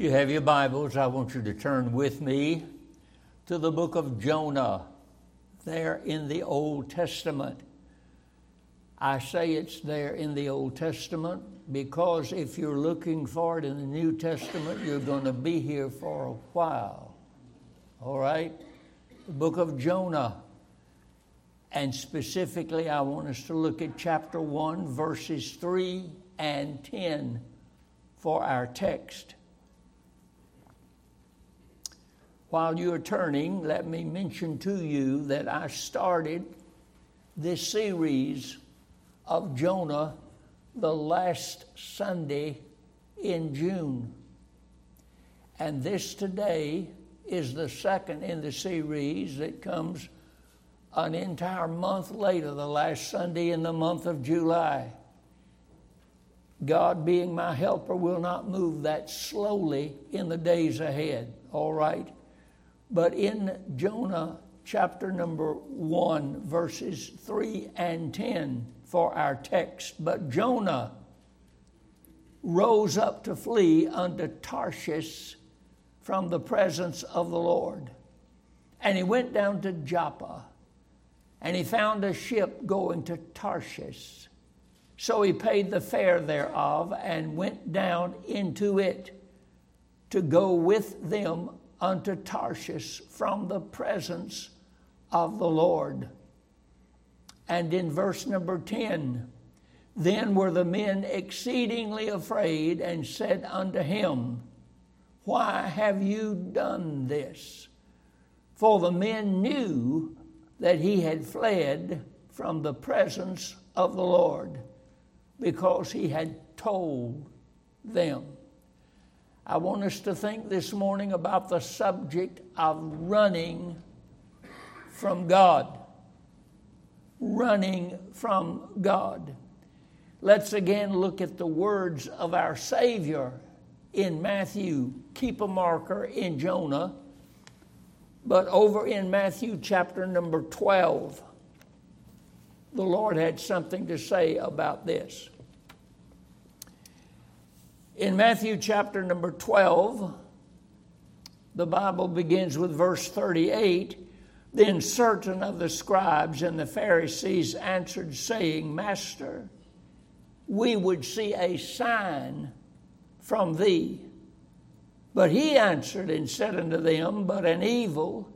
You have your Bibles. I want you to turn with me to the book of Jonah, there in the Old Testament. I say it's there in the Old Testament because if you're looking for it in the New Testament, you're going to be here for a while. All right? The book of Jonah. And specifically, I want us to look at chapter 1, verses 3 and 10 for our text. While you're turning, let me mention to you that I started this series of Jonah the last Sunday in June. And this today is the second in the series that comes an entire month later, the last Sunday in the month of July. God, being my helper, will not move that slowly in the days ahead, all right? But in Jonah chapter number 1, verses 3 and 10 for our text, but Jonah rose up to flee unto Tarshish from the presence of the Lord. And he went down to Joppa, and he found a ship going to Tarshish. So he paid the fare thereof and went down into it to go with them unto Tarshish from the presence of the Lord. And in verse number 10, then were the men exceedingly afraid and said unto him, Why have you done this? For the men knew that he had fled from the presence of the Lord because he had told them. I want us to think this morning about the subject of running from God. Running from God. Let's again look at the words of our Savior in Matthew. Keep a marker in Jonah, but over in Matthew chapter number 12, the Lord had something to say about this. In Matthew chapter number 12, the Bible begins with verse 38. Then certain of the scribes and the Pharisees answered, saying, Master, we would see a sign from thee. But he answered and said unto them, But an evil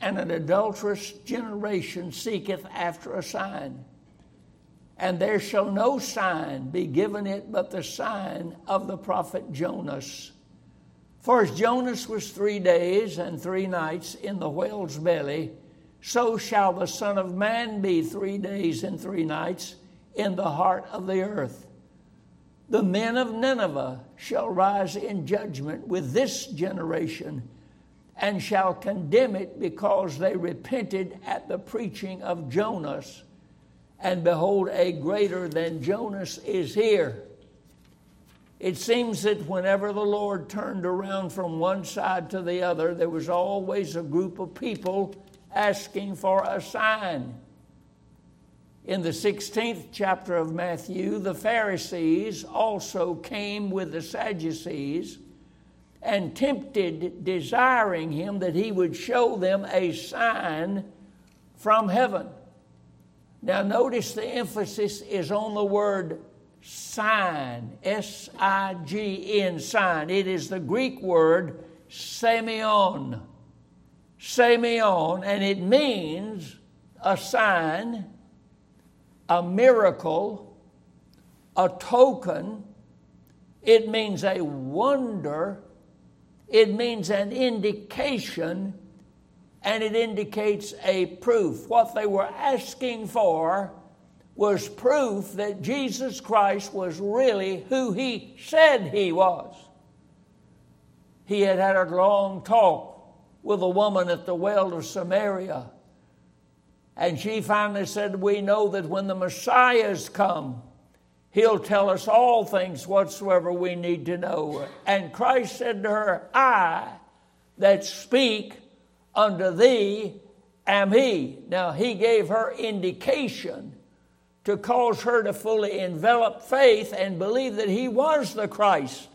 and an adulterous generation seeketh after a sign and there shall no sign be given it but the sign of the prophet Jonas. For as Jonas was three days and three nights in the whale's belly, so shall the Son of Man be three days and three nights in the heart of the earth. The men of Nineveh shall rise in judgment with this generation and shall condemn it because they repented at the preaching of Jonas and behold, a greater than Jonas is here. It seems that whenever the Lord turned around from one side to the other, there was always a group of people asking for a sign. In the 16th chapter of Matthew, the Pharisees also came with the Sadducees and tempted, desiring him that he would show them a sign from heaven. Now, notice the emphasis is on the word sign, S I G N, sign. It is the Greek word semeion. Semeion, and it means a sign, a miracle, a token. It means a wonder. It means an indication and it indicates a proof. What they were asking for was proof that Jesus Christ was really who he said he was. He had had a long talk with a woman at the well of Samaria. And she finally said, We know that when the Messiah's come, he'll tell us all things whatsoever we need to know. And Christ said to her, I that speak unto thee am he. Now, he gave her indication to cause her to fully envelop faith and believe that he was the Christ,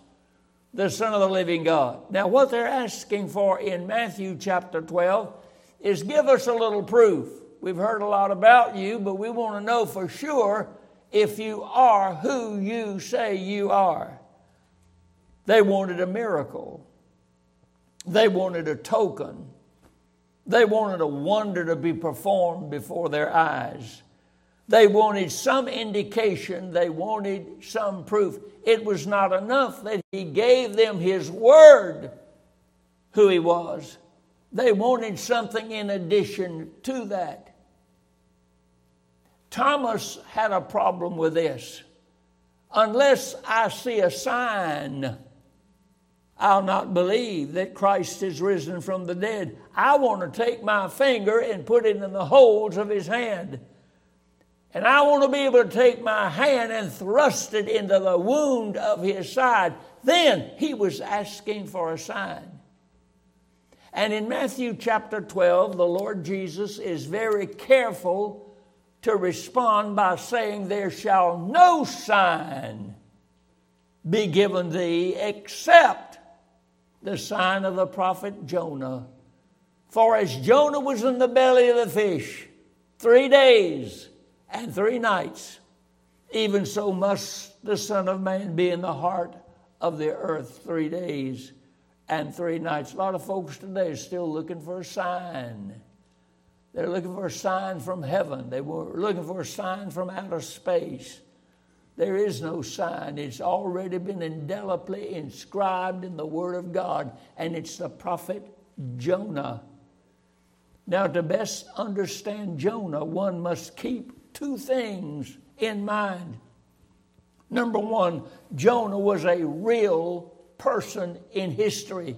the Son of the living God. Now, what they're asking for in Matthew chapter 12 is give us a little proof. We've heard a lot about you, but we want to know for sure if you are who you say you are. They wanted a miracle, they wanted a token, they wanted a wonder to be performed before their eyes. They wanted some indication, they wanted some proof. It was not enough that he gave them his word who he was. They wanted something in addition to that. Thomas had a problem with this. Unless I see a sign, I'll not believe that Christ is risen from the dead. I want to take my finger and put it in the holes of his hand and I want to be able to take my hand and thrust it into the wound of his side. Then he was asking for a sign. And in Matthew chapter 12, the Lord Jesus is very careful to respond by saying, There shall no sign be given thee except the sign of the prophet Jonah. For as Jonah was in the belly of the fish three days, and three nights. Even so must the Son of Man be in the heart of the earth three days and three nights. A lot of folks today are still looking for a sign. They're looking for a sign from heaven. They were looking for a sign from outer space. There is no sign. It's already been indelibly inscribed in the Word of God, and it's the prophet Jonah. Now, to best understand Jonah, one must keep two things in mind. Number one, Jonah was a real person in history.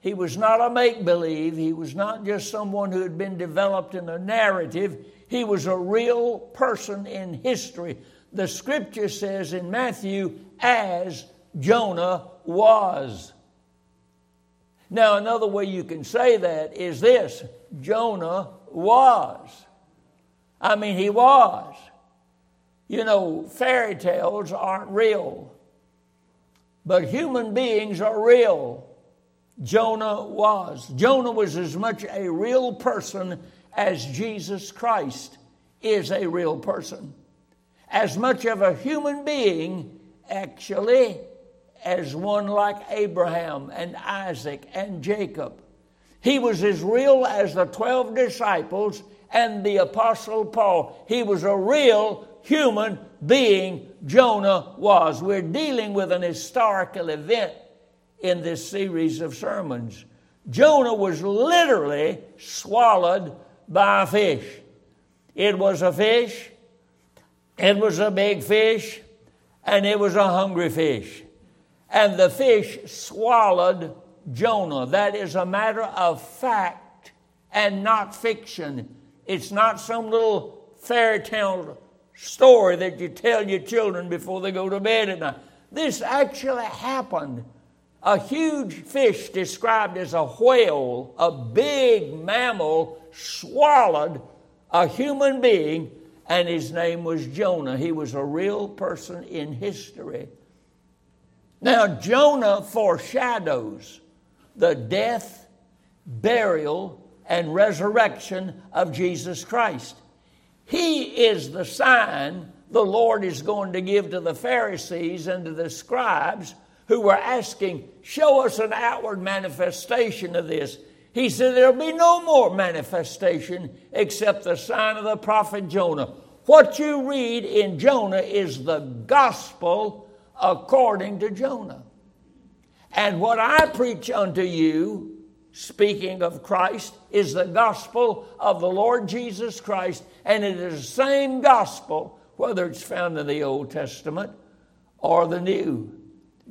He was not a make believe, he was not just someone who had been developed in a narrative. He was a real person in history. The scripture says in Matthew, as Jonah was. Now, another way you can say that is this Jonah was. I mean, he was. You know, fairy tales aren't real, but human beings are real. Jonah was. Jonah was as much a real person as Jesus Christ is a real person. As much of a human being, actually, as one like Abraham and Isaac and Jacob. He was as real as the 12 disciples and the Apostle Paul. He was a real human being, Jonah was. We're dealing with an historical event in this series of sermons. Jonah was literally swallowed by a fish. It was a fish, it was a big fish, and it was a hungry fish. And the fish swallowed Jonah. That is a matter of fact and not fiction. It's not some little fairy tale story that you tell your children before they go to bed at night. This actually happened. A huge fish described as a whale, a big mammal, swallowed a human being, and his name was Jonah. He was a real person in history. Now, Jonah foreshadows the death, burial, and resurrection of Jesus Christ. He is the sign the Lord is going to give to the Pharisees and to the scribes who were asking, Show us an outward manifestation of this. He said, There'll be no more manifestation except the sign of the prophet Jonah. What you read in Jonah is the gospel according to Jonah. And what I preach unto you speaking of Christ, is the gospel of the Lord Jesus Christ, and it is the same gospel whether it's found in the Old Testament or the New.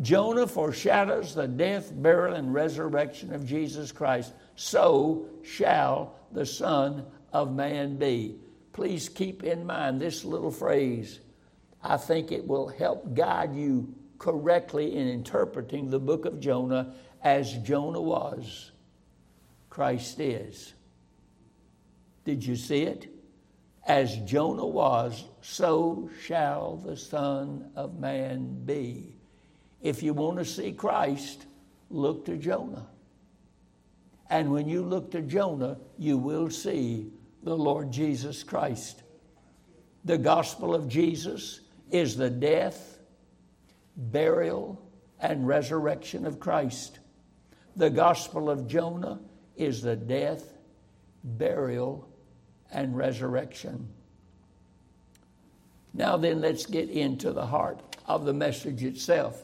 Jonah foreshadows the death, burial, and resurrection of Jesus Christ. So shall the Son of Man be. Please keep in mind this little phrase. I think it will help guide you correctly in interpreting the book of Jonah as Jonah was. Christ is. Did you see it? As Jonah was, so shall the Son of Man be. If you want to see Christ, look to Jonah. And when you look to Jonah, you will see the Lord Jesus Christ. The gospel of Jesus is the death, burial, and resurrection of Christ. The gospel of Jonah is the death, burial, and resurrection. Now, then, let's get into the heart of the message itself.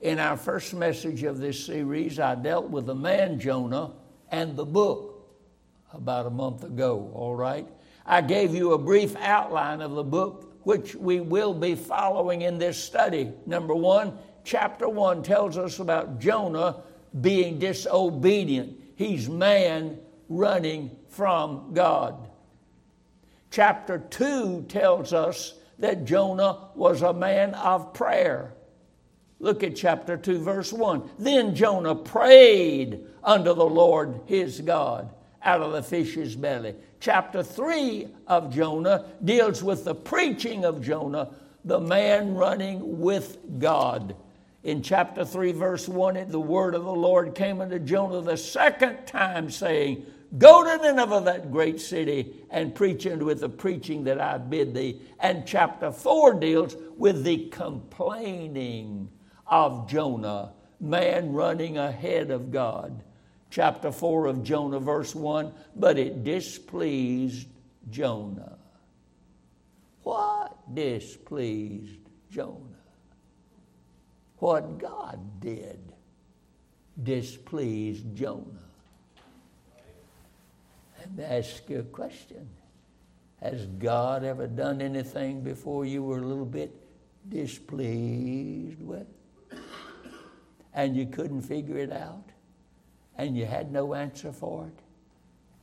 In our first message of this series, I dealt with the man Jonah and the book about a month ago, all right? I gave you a brief outline of the book, which we will be following in this study. Number one, chapter one tells us about Jonah being disobedient. He's man running from God. Chapter 2 tells us that Jonah was a man of prayer. Look at chapter 2, verse 1. Then Jonah prayed unto the Lord his God out of the fish's belly. Chapter 3 of Jonah deals with the preaching of Jonah, the man running with God. In chapter 3, verse 1, the word of the Lord came unto Jonah the second time, saying, Go to Nineveh, that great city, and preach unto it the preaching that I bid thee. And chapter 4 deals with the complaining of Jonah, man running ahead of God. Chapter 4 of Jonah, verse 1 But it displeased Jonah. What displeased Jonah? What God did displeased Jonah. Let me ask you a question. Has God ever done anything before you were a little bit displeased with? And you couldn't figure it out? And you had no answer for it?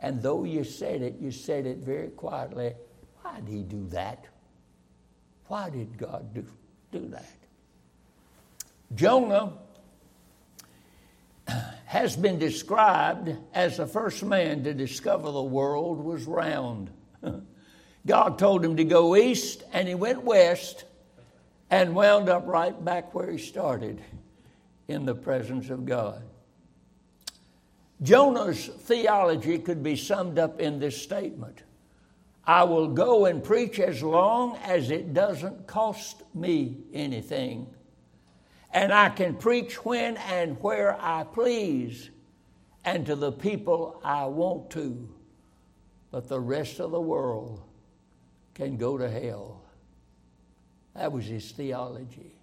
And though you said it, you said it very quietly. Why did he do that? Why did God do, do that? Jonah has been described as the first man to discover the world was round. God told him to go east, and he went west and wound up right back where he started in the presence of God. Jonah's theology could be summed up in this statement I will go and preach as long as it doesn't cost me anything and I can preach when and where I please and to the people I want to. But the rest of the world can go to hell. That was his theology.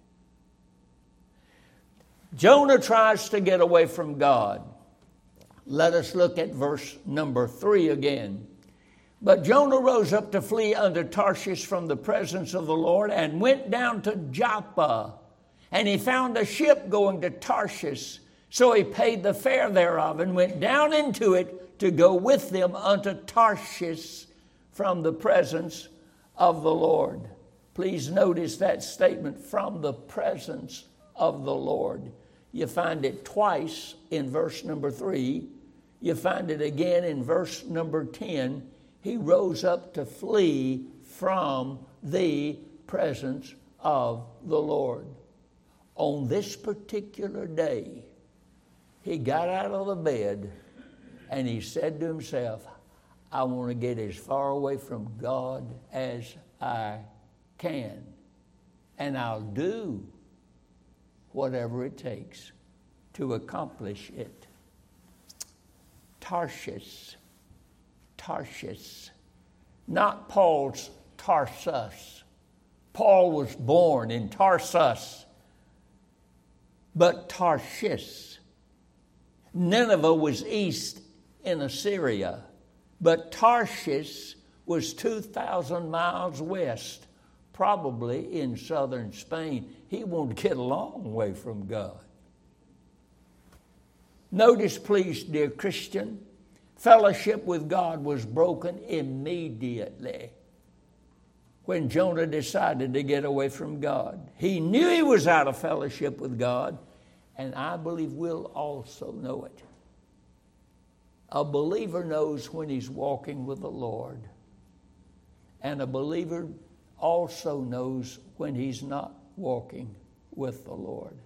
Jonah tries to get away from God. Let us look at verse number three again. But Jonah rose up to flee unto Tarshish from the presence of the Lord and went down to Joppa and he found a ship going to Tarshish. So he paid the fare thereof and went down into it to go with them unto Tarshish from the presence of the Lord. Please notice that statement from the presence of the Lord. You find it twice in verse number three. You find it again in verse number 10. He rose up to flee from the presence of the Lord on this particular day, he got out of the bed and he said to himself, I want to get as far away from God as I can. And I'll do whatever it takes to accomplish it. Tarshish, Tarshish, not Paul's Tarsus. Paul was born in Tarsus but Tarshish. Nineveh was east in Assyria, but Tarshish was 2,000 miles west, probably in southern Spain. He wanted to get a long way from God. Notice, please, dear Christian, fellowship with God was broken immediately when Jonah decided to get away from God. He knew he was out of fellowship with God, and I believe we'll also know it. A believer knows when he's walking with the Lord, and a believer also knows when he's not walking with the Lord.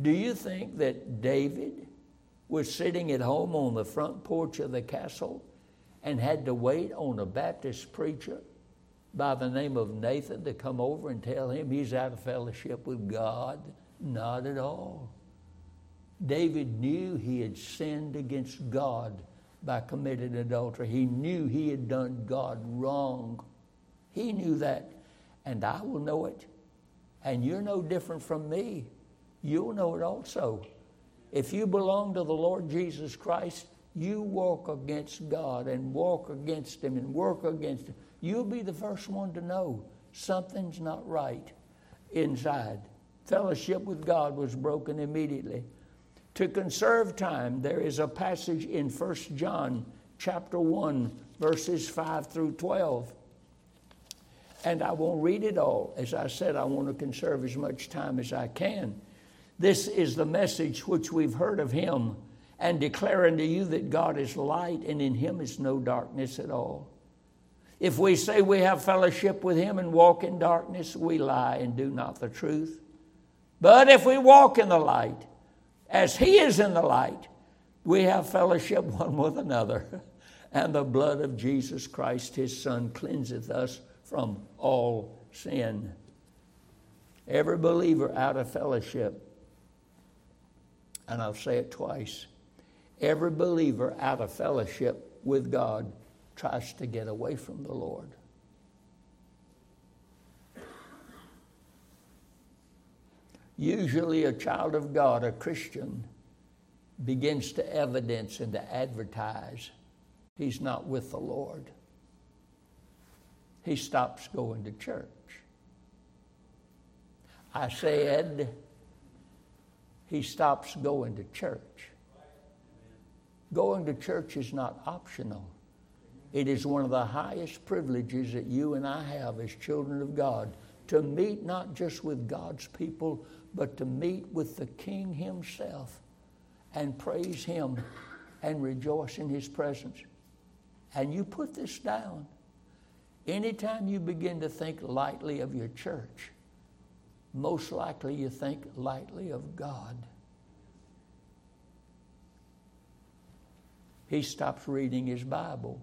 Do you think that David was sitting at home on the front porch of the castle and had to wait on a Baptist preacher by the name of Nathan to come over and tell him he's out of fellowship with God? Not at all. David knew he had sinned against God by committing adultery. He knew he had done God wrong. He knew that. And I will know it. And you're no different from me. You'll know it also. If you belong to the Lord Jesus Christ, you walk against God and walk against Him and work against Him. You'll be the first one to know something's not right inside. Fellowship with God was broken immediately. To conserve time, there is a passage in 1 John chapter 1, verses 5 through 12. And I won't read it all. As I said, I want to conserve as much time as I can. This is the message which we've heard of him and declare unto you that God is light and in him is no darkness at all. If we say we have fellowship with him and walk in darkness, we lie and do not the truth. But if we walk in the light, as he is in the light, we have fellowship one with another. And the blood of Jesus Christ, his Son, cleanseth us from all sin. Every believer out of fellowship, and I'll say it twice every believer out of fellowship with God tries to get away from the Lord. Usually, a child of God, a Christian, begins to evidence and to advertise he's not with the Lord he stops going to church. I said, he stops going to church. Going to church is not optional. It is one of the highest privileges that you and I have as children of God to meet not just with God's people, but to meet with the King Himself and praise Him and rejoice in His presence. And you put this down. Anytime you begin to think lightly of your church, most likely you think lightly of God. He stops reading his Bible.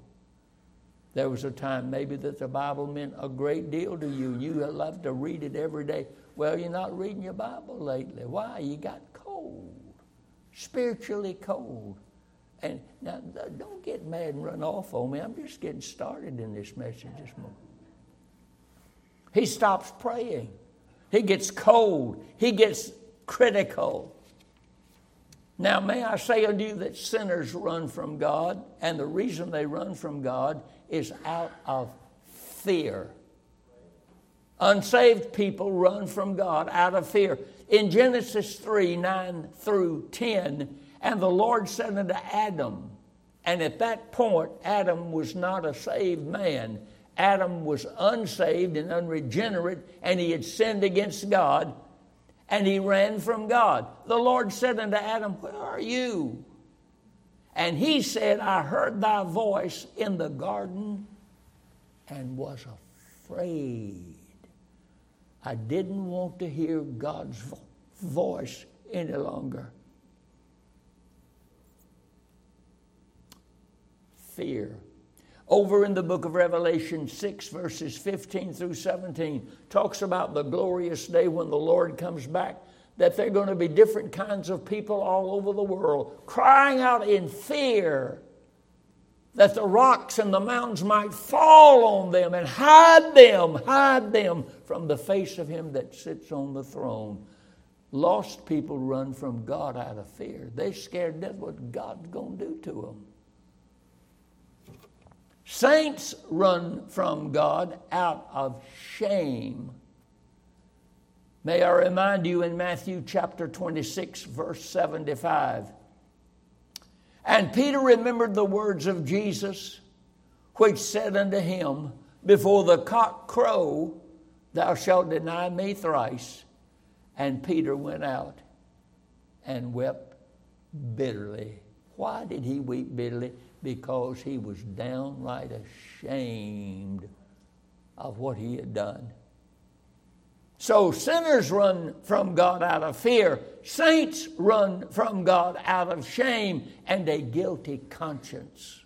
There was a time maybe that the Bible meant a great deal to you. You love to read it every day. Well, you're not reading your Bible lately. Why? You got cold, spiritually cold. And now, don't get mad and run off on me. I'm just getting started in this message this morning. He stops praying. He gets cold. He gets critical. Now, may I say unto you that sinners run from God, and the reason they run from God is out of fear. Unsaved people run from God out of fear. In Genesis 3 9 through 10, and the Lord said unto Adam, and at that point, Adam was not a saved man. Adam was unsaved and unregenerate, and he had sinned against God, and he ran from God. The Lord said unto Adam, Where are you? And he said, I heard thy voice in the garden and was afraid. I didn't want to hear God's voice any longer. Fear. Over in the book of Revelation 6, verses 15 through 17, talks about the glorious day when the Lord comes back, that there are going to be different kinds of people all over the world crying out in fear that the rocks and the mountains might fall on them and hide them, hide them from the face of him that sits on the throne. Lost people run from God out of fear. They're scared that's what God's going to do to them. Saints run from God out of shame. May I remind you in Matthew chapter 26, verse 75. And Peter remembered the words of Jesus, which said unto him, Before the cock crow, thou shalt deny me thrice. And Peter went out and wept bitterly. Why did he weep bitterly? Because he was downright ashamed of what he had done. So sinners run from God out of fear, saints run from God out of shame and a guilty conscience.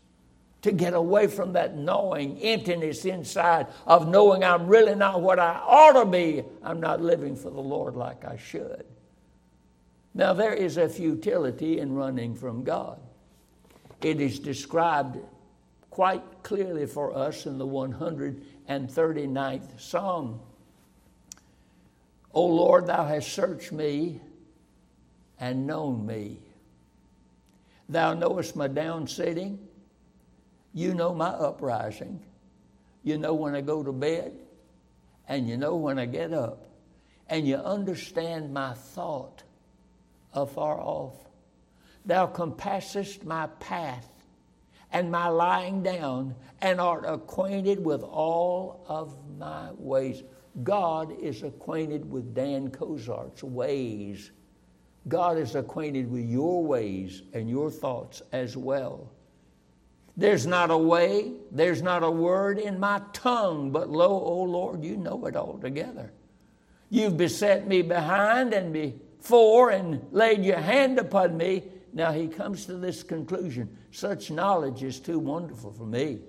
To get away from that gnawing emptiness inside of knowing I'm really not what I ought to be. I'm not living for the Lord like I should. Now, there is a futility in running from God. It is described quite clearly for us in the 139th Psalm. O Lord, thou hast searched me and known me. Thou knowest my down sitting. You know my uprising. You know when I go to bed, and you know when I get up. And you understand my thought afar off. Thou compassest my path and my lying down, and art acquainted with all of my ways. God is acquainted with Dan Kozart's ways. God is acquainted with your ways and your thoughts as well. There's not a way, there's not a word in my tongue, but lo, O Lord, you know it altogether. You've beset me behind and before and laid your hand upon me. Now he comes to this conclusion such knowledge is too wonderful for me.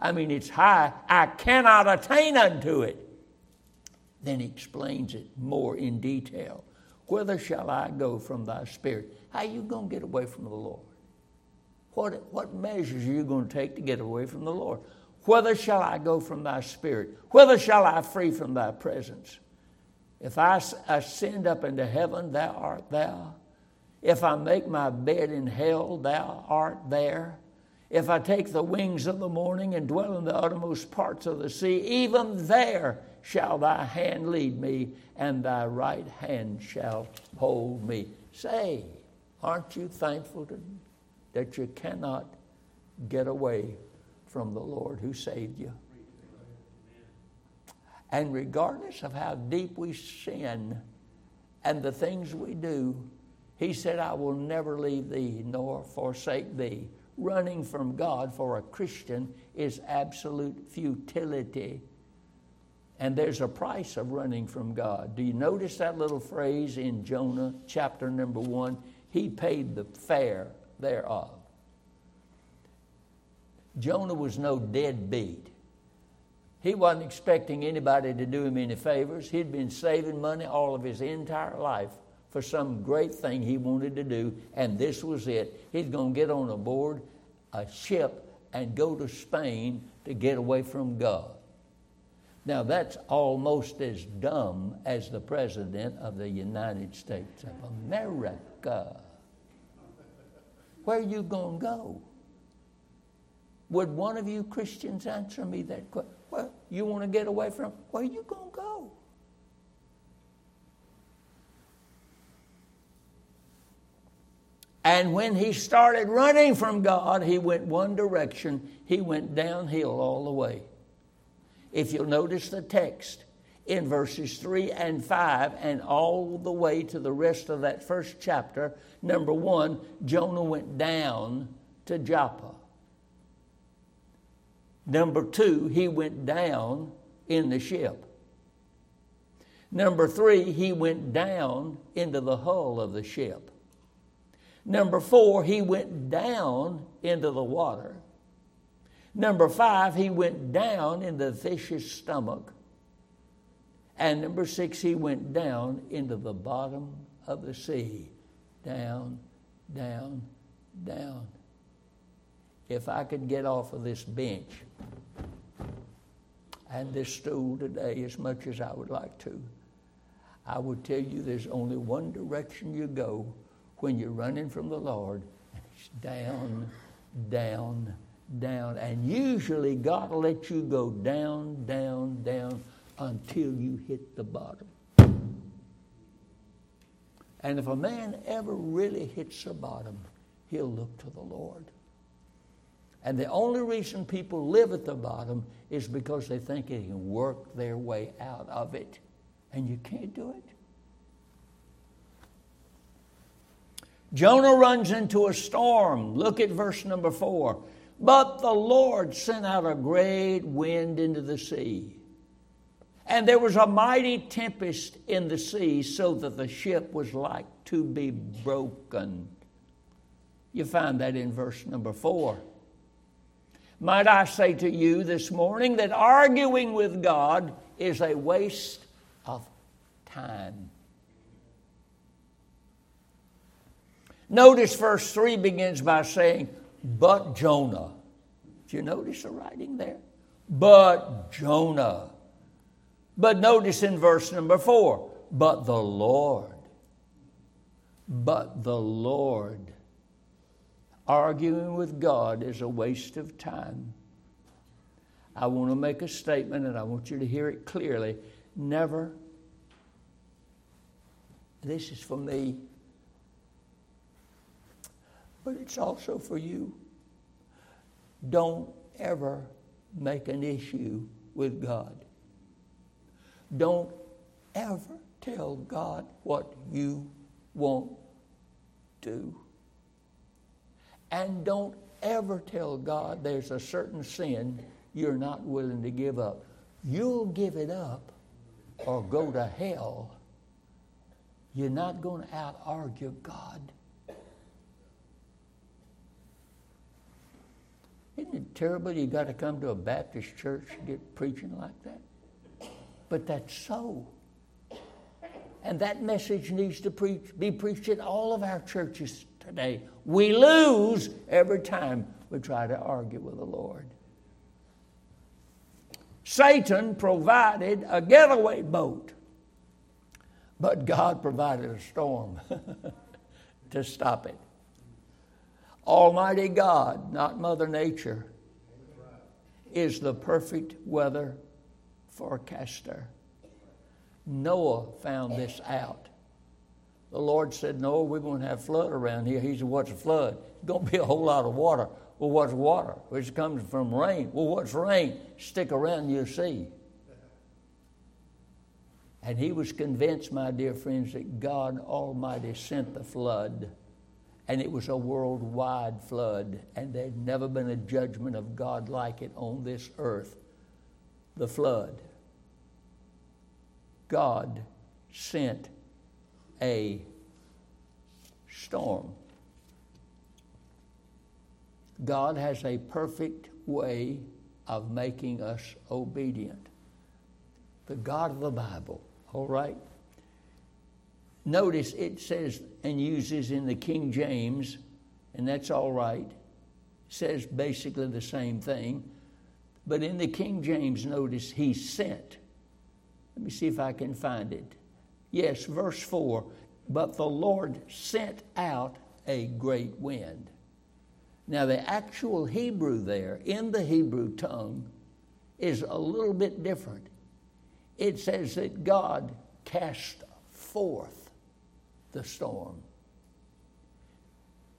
I mean, it's high, I cannot attain unto it. Then he explains it more in detail. Whither shall I go from thy spirit? How are you going to get away from the Lord? What, what measures are you going to take to get away from the Lord? Whither shall I go from thy spirit? Whither shall I flee from thy presence? If I ascend up into heaven, thou art thou. If I make my bed in hell, thou art there. If I take the wings of the morning and dwell in the uttermost parts of the sea, even there shall thy hand lead me, and thy right hand shall hold me. Say, aren't you thankful to, that you cannot get away from the Lord who saved you? And regardless of how deep we sin and the things we do, he said, I will never leave thee nor forsake thee. Running from God for a Christian is absolute futility. And there's a price of running from God. Do you notice that little phrase in Jonah chapter number one? He paid the fare thereof. Jonah was no deadbeat. He wasn't expecting anybody to do him any favors. He'd been saving money all of his entire life for some great thing he wanted to do, and this was it. He's going to get on a board a ship and go to Spain to get away from God. Now, that's almost as dumb as the President of the United States of America. Where are you going to go? Would one of you Christians answer me that question? Well, you want to get away from? Where are you going to go? And when he started running from God, he went one direction. He went downhill all the way. If you'll notice the text in verses 3 and 5 and all the way to the rest of that first chapter, number one, Jonah went down to Joppa. Number two, he went down in the ship. Number three, he went down into the hull of the ship. Number four, he went down into the water. Number five, he went down into the fish's stomach. And number six, he went down into the bottom of the sea. Down, down, down. If I could get off of this bench and this stool today as much as I would like to, I would tell you there's only one direction you go when you're running from the Lord. It's down, down, down. And usually God will let you go down, down, down until you hit the bottom. And if a man ever really hits the bottom, he'll look to the Lord. And the only reason people live at the bottom is because they think they can work their way out of it. And you can't do it. Jonah runs into a storm. Look at verse number four. But the Lord sent out a great wind into the sea, And there was a mighty tempest in the sea, so that the ship was like to be broken. You find that in verse number four. Might I say to you this morning that arguing with God is a waste of time. Notice verse 3 begins by saying, But Jonah. Do you notice the writing there? But Jonah. But notice in verse number 4, But the Lord. But the Lord. Arguing with God is a waste of time. I want to make a statement and I want you to hear it clearly. Never, this is for me, but it's also for you. Don't ever make an issue with God. Don't ever tell God what you won't do. And don't ever tell God there's a certain sin you're not willing to give up. You'll give it up or go to hell. You're not going to out argue God. Isn't it terrible you got to come to a Baptist church to get preaching like that? But that's so. And that message needs to preach, be preached in all of our churches today. We lose every time we try to argue with the Lord. Satan provided a getaway boat, but God provided a storm to stop it. Almighty God, not Mother Nature, is the perfect weather forecaster. Noah found this out. The Lord said, Noah, we're going to have flood around here. He said, What's a flood? It's going to be a whole lot of water. Well, what's water? Which comes from rain. Well, what's rain? Stick around, you'll see. And he was convinced, my dear friends, that God Almighty sent the flood and it was a worldwide flood, and there'd never been a judgment of God like it on this earth the flood. God sent a storm. God has a perfect way of making us obedient. The God of the Bible, all right? Notice it says and uses in the King James, and that's all right, says basically the same thing. But in the King James, notice he sent. Let me see if I can find it. Yes, verse 4 But the Lord sent out a great wind. Now, the actual Hebrew there, in the Hebrew tongue, is a little bit different. It says that God cast forth the storm.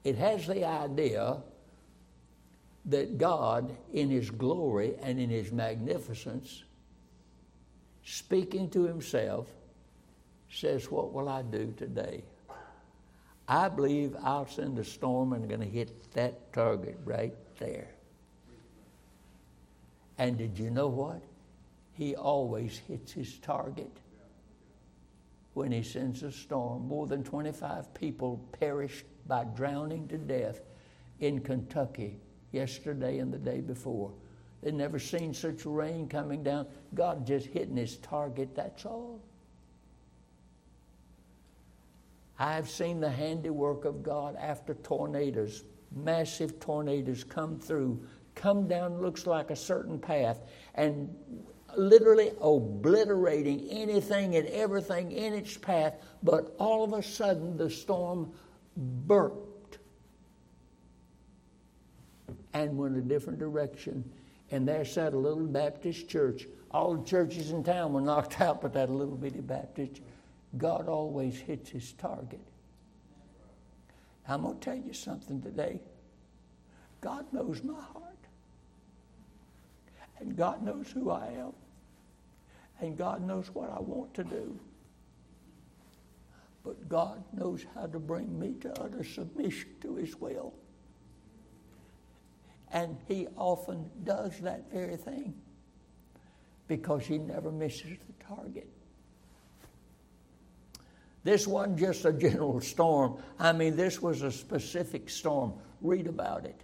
It has the idea that God, in His glory and in His magnificence, speaking to Himself, says, What will I do today? I believe I'll send a storm and going to hit that target right there. And did you know what? He always hits his target when he sends a storm. More than 25 people perished by drowning to death in Kentucky yesterday and the day before. They'd never seen such rain coming down. God just hitting his target, that's all. I've seen the handiwork of God after tornadoes, massive tornadoes come through, come down, looks like a certain path, and literally obliterating anything and everything in its path, but all of a sudden the storm burped and went a different direction. And there sat a little Baptist church. All the churches in town were knocked out, but that little bitty Baptist. God always hits his target. I'm going to tell you something today. God knows my heart. And God knows who I am. And God knows what I want to do. But God knows how to bring me to utter submission to His will. And He often does that very thing. because he never misses the target. This wasn't just a general storm. I mean, this was a specific storm. Read about it.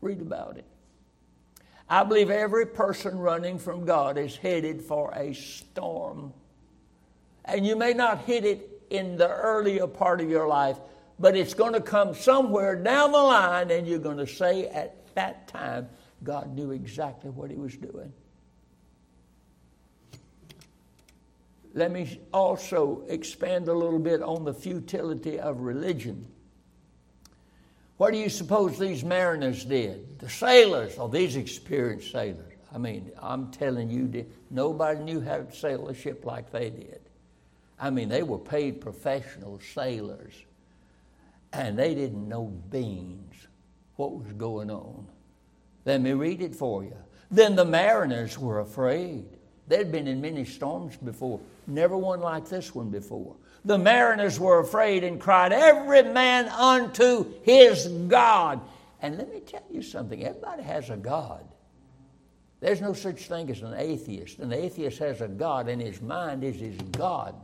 Read about it. I believe every person running from God is headed for a storm. And you may not hit it in the earlier part of your life, but it's going to come somewhere down the line, and you're going to say at that time, God knew exactly what He was doing. Let me also expand a little bit on the futility of religion. What do you suppose these mariners did? The sailors, oh, these experienced sailors. I mean, I'm telling you, nobody knew how to sail a ship like they did. I mean, they were paid professional sailors, and they didn't know beans what was going on. Let me read it for you. Then the mariners were afraid. They'd been in many storms before. Never one like this one before. The mariners were afraid and cried, Every man unto his God. And let me tell you something everybody has a God. There's no such thing as an atheist. An atheist has a God, and his mind is his God.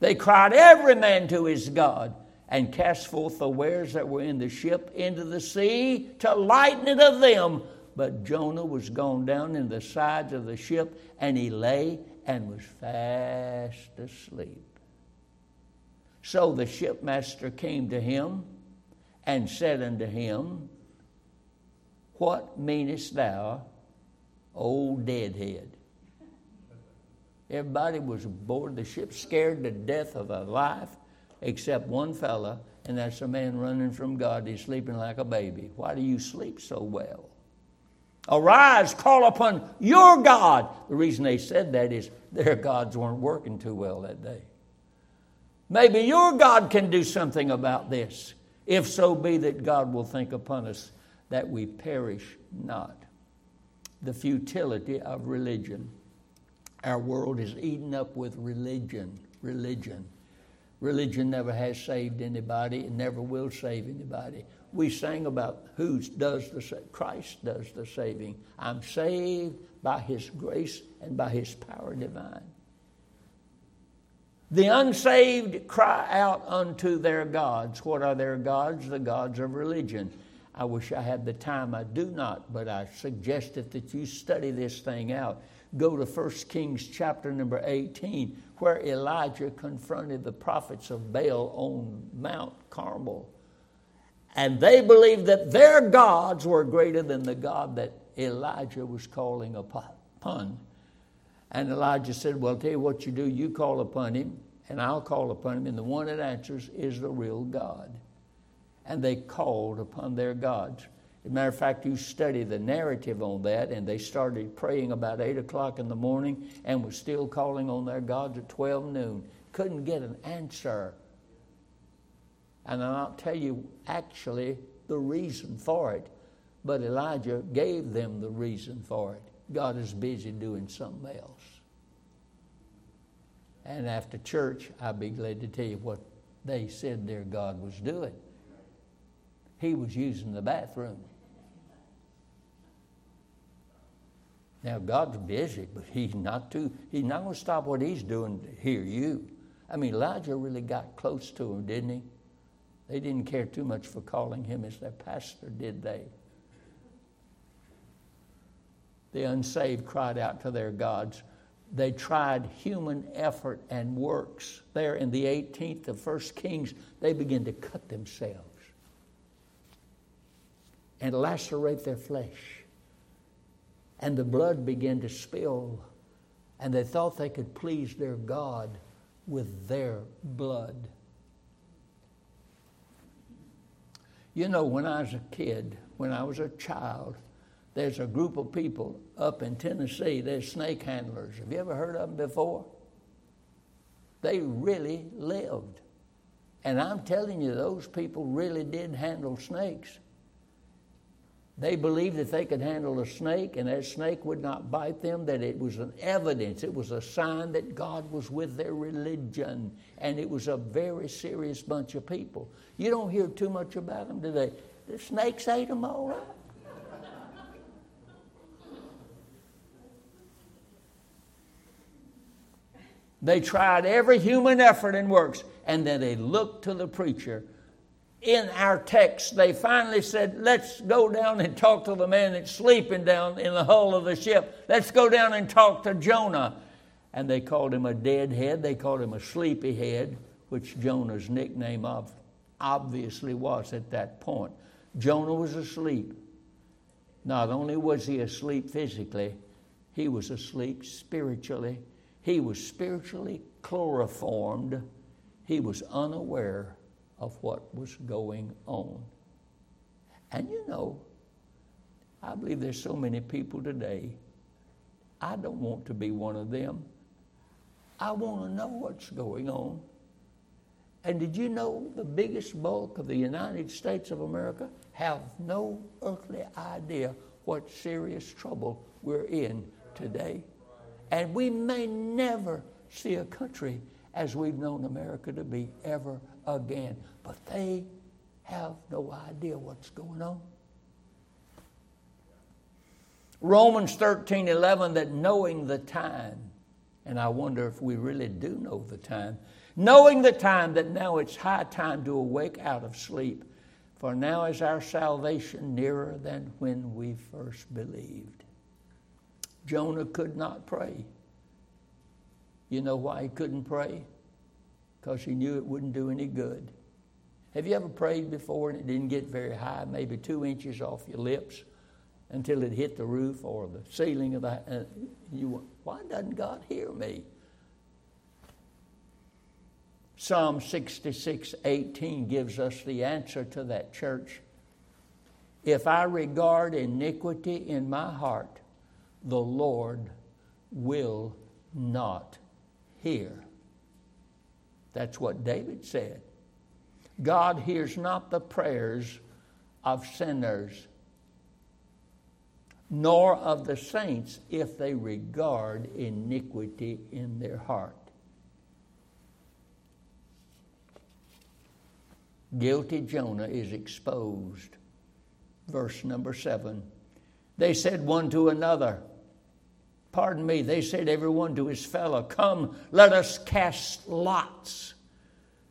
They cried, Every man to his God, and cast forth the wares that were in the ship into the sea to lighten it of them. But Jonah was gone down in the sides of the ship, and he lay and was fast asleep. So the shipmaster came to him and said unto him, What meanest thou, old deadhead? Everybody was aboard the ship, scared to death of a life, except one fella, and that's a man running from God. He's sleeping like a baby. Why do you sleep so well? Arise, call upon your God. The reason they said that is their gods weren't working too well that day. Maybe your God can do something about this, if so be that God will think upon us that we perish not. The futility of religion. Our world is eaten up with religion. Religion. Religion never has saved anybody, it never will save anybody we sang about who does the Christ does the saving. I'm saved by His grace and by His power divine. The unsaved cry out unto their gods. What are their gods? The gods of religion. I wish I had the time. I do not, but I suggest that you study this thing out. Go to 1 Kings chapter number 18, where Elijah confronted the prophets of Baal on Mount Carmel and they believed that their gods were greater than the God that Elijah was calling upon. And Elijah said, Well, I'll tell you what you do. You call upon him, and I'll call upon him. And the one that answers is the real God. And they called upon their gods. As a matter of fact, you study the narrative on that, and they started praying about 8 o'clock in the morning and were still calling on their gods at 12 noon. Couldn't get an answer and I'll tell you actually the reason for it. But Elijah gave them the reason for it. God is busy doing something else. And after church, I'll be glad to tell you what they said their God was doing. He was using the bathroom. Now God's busy, but he's not he's not gonna stop what he's doing to hear you. I mean Elijah really got close to him, didn't he? They didn't care too much for calling him as their pastor, did they? The unsaved cried out to their gods. They tried human effort and works. There in the 18th of 1 Kings, they began to cut themselves and lacerate their flesh. And the blood began to spill. And they thought they could please their God with their blood. You know, when I was a kid, when I was a child, there's a group of people up in Tennessee, they're snake handlers. Have you ever heard of them before? They really lived. And I'm telling you, those people really did handle snakes. They believed that they could handle a snake and that snake would not bite them, that it was an evidence, it was a sign that God was with their religion. And it was a very serious bunch of people. You don't hear too much about them today. The snakes ate them all up. They tried every human effort and works, and then they looked to the preacher in our text, they finally said, Let's go down and talk to the man that's sleeping down in the hull of the ship. Let's go down and talk to Jonah. And they called him a dead head, they called him a sleepy head, which Jonah's nickname of obviously was at that point. Jonah was asleep. Not only was he asleep physically, he was asleep spiritually. He was spiritually chloroformed. He was unaware of what was going on. And you know, I believe there's so many people today. I don't want to be one of them. I want to know what's going on. And did you know the biggest bulk of the United States of America have no earthly idea what serious trouble we're in today? And we may never see a country as we've known America to be ever again. But they have no idea what's going on. Romans 13 11, that knowing the time, and I wonder if we really do know the time, knowing the time that now it's high time to awake out of sleep, for now is our salvation nearer than when we first believed. Jonah could not pray. You know why he couldn't pray? Because he knew it wouldn't do any good. Have you ever prayed before and it didn't get very high, maybe two inches off your lips, until it hit the roof or the ceiling of the? And you went, why doesn't God hear me? Psalm 66 18 gives us the answer to that church. If I regard iniquity in my heart, the Lord will not hear. That's what David said. God hears not the prayers of sinners, nor of the saints if they regard iniquity in their heart. Guilty Jonah is exposed. Verse number seven. They said one to another, Pardon me, they said everyone to his fellow, Come, let us cast lots,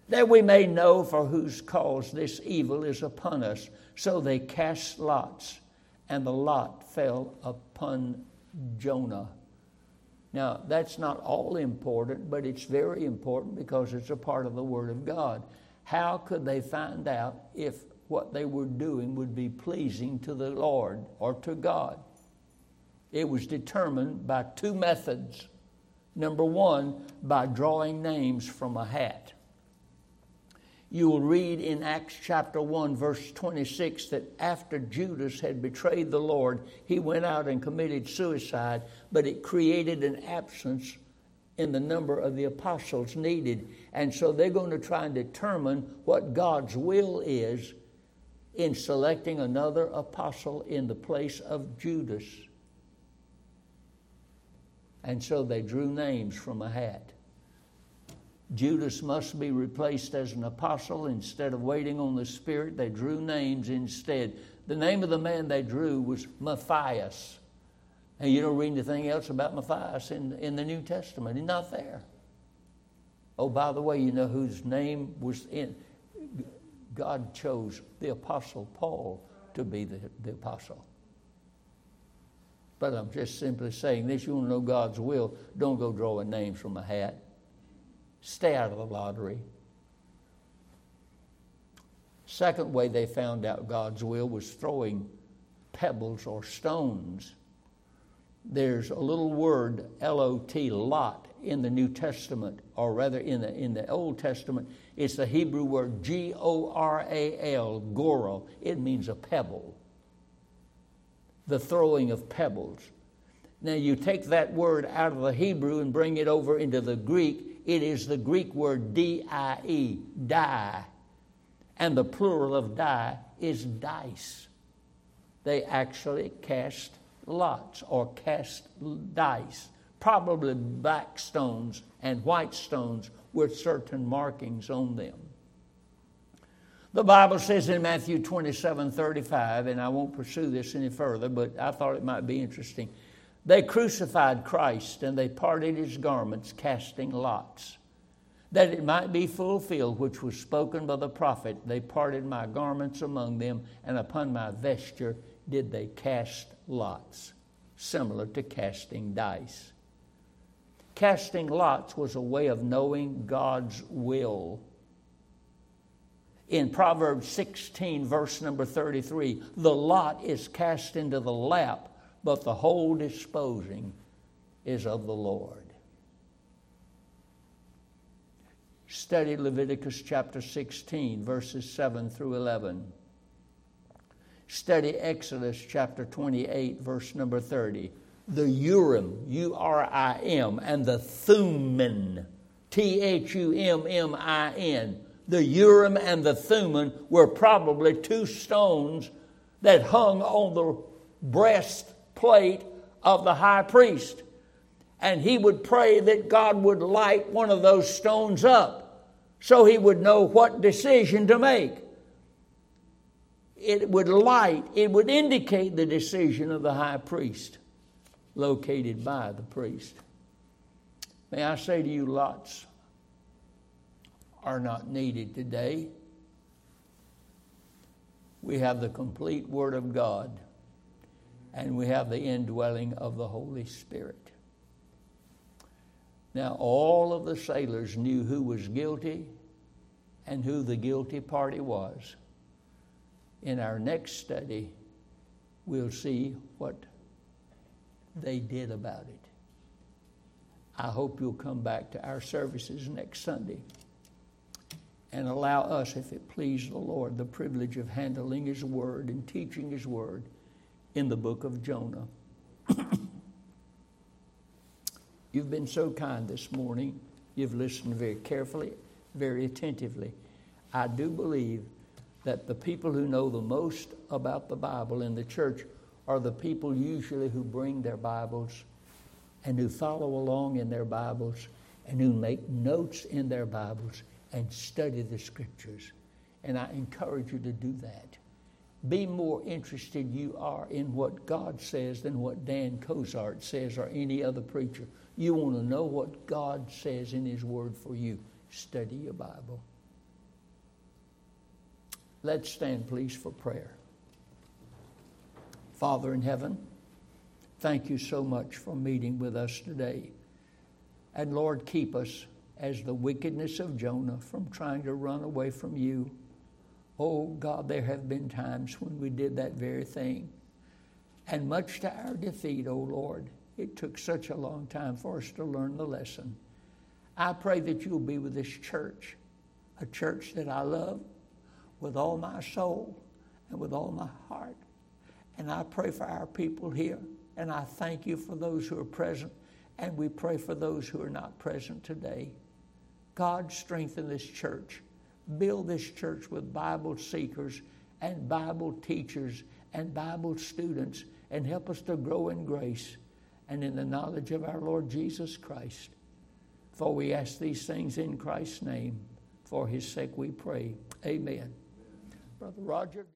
that we may know for whose cause this evil is upon us. So they cast lots, and the lot fell upon Jonah. Now, that's not all important, but it's very important because it's a part of the Word of God. How could they find out if what they were doing would be pleasing to the Lord or to God? It was determined by two methods. Number one, by drawing names from a hat. You will read in Acts chapter 1, verse 26, that after Judas had betrayed the Lord, he went out and committed suicide, but it created an absence in the number of the apostles needed. And so they're going to try and determine what God's will is in selecting another apostle in the place of Judas. And so they drew names from a hat. Judas must be replaced as an apostle. Instead of waiting on the Spirit, they drew names instead. The name of the man they drew was Matthias. And you don't read anything else about Matthias in, in the New Testament. He's not there. Oh, by the way, you know whose name was in. God chose the Apostle Paul to be the, the apostle. But I'm just simply saying this you want to know God's will, don't go drawing names from a hat. Stay out of the lottery. Second way they found out God's will was throwing pebbles or stones there's a little word, L O T, lot, in the New Testament, or rather in the, in the Old Testament. It's the Hebrew word G O R A L, goro. It means a pebble, the throwing of pebbles. Now, you take that word out of the Hebrew and bring it over into the Greek, it is the Greek word D I E, die. And the plural of die is dice. They actually cast lots or cast dice, probably black stones and white stones with certain markings on them. The Bible says in Matthew 27 35, and I won't pursue this any further, but I thought it might be interesting. They crucified Christ and they parted his garments, casting lots. That it might be fulfilled, which was spoken by the prophet, they parted my garments among them, and upon my vesture did they cast lots, similar to casting dice. Casting lots was a way of knowing God's will. In Proverbs 16, verse number 33, the lot is cast into the lap but the whole disposing is of the Lord. Study Leviticus chapter 16, verses 7 through 11. Study Exodus chapter 28, verse number 30. The Urim, U R I M, and the Thummim, T H U M M I N. The Urim and the Thummim were probably two stones that hung on the breastplate of the high priest. And he would pray that God would light one of those stones up so he would know what decision to make. It would light, it would indicate the decision of the high priest located by the priest. May I say to you, lots are not needed today. We have the complete Word of God and we have the indwelling of the Holy Spirit. Now, all of the sailors knew who was guilty and who the guilty party was. In our next study, we'll see what they did about it. I hope you'll come back to our services next Sunday and allow us, if it please the Lord, the privilege of handling His Word and teaching His Word in the book of Jonah. You've been so kind this morning. You've listened very carefully, very attentively. I do believe that the people who know the most about the Bible in the church are the people usually who bring their Bibles and who follow along in their Bibles and who make notes in their Bibles and study the scriptures. And I encourage you to do that be more interested you are in what God says than what Dan Cozart says or any other preacher. You want to know what God says in His Word for you. Study your Bible. Let's stand, please, for prayer. Father in heaven, thank you so much for meeting with us today. And Lord, keep us as the wickedness of Jonah from trying to run away from you Oh God, there have been times when we did that very thing. And much to our defeat, oh Lord, it took such a long time for us to learn the lesson. I pray that you'll be with this church, a church that I love with all my soul and with all my heart. And I pray for our people here. And I thank you for those who are present. And we pray for those who are not present today. God, strengthen this church build this church with Bible seekers and Bible teachers and Bible students and help us to grow in grace and in the knowledge of our Lord Jesus Christ. For we ask these things in Christ's name. For his sake we pray. Amen. Brother Roger.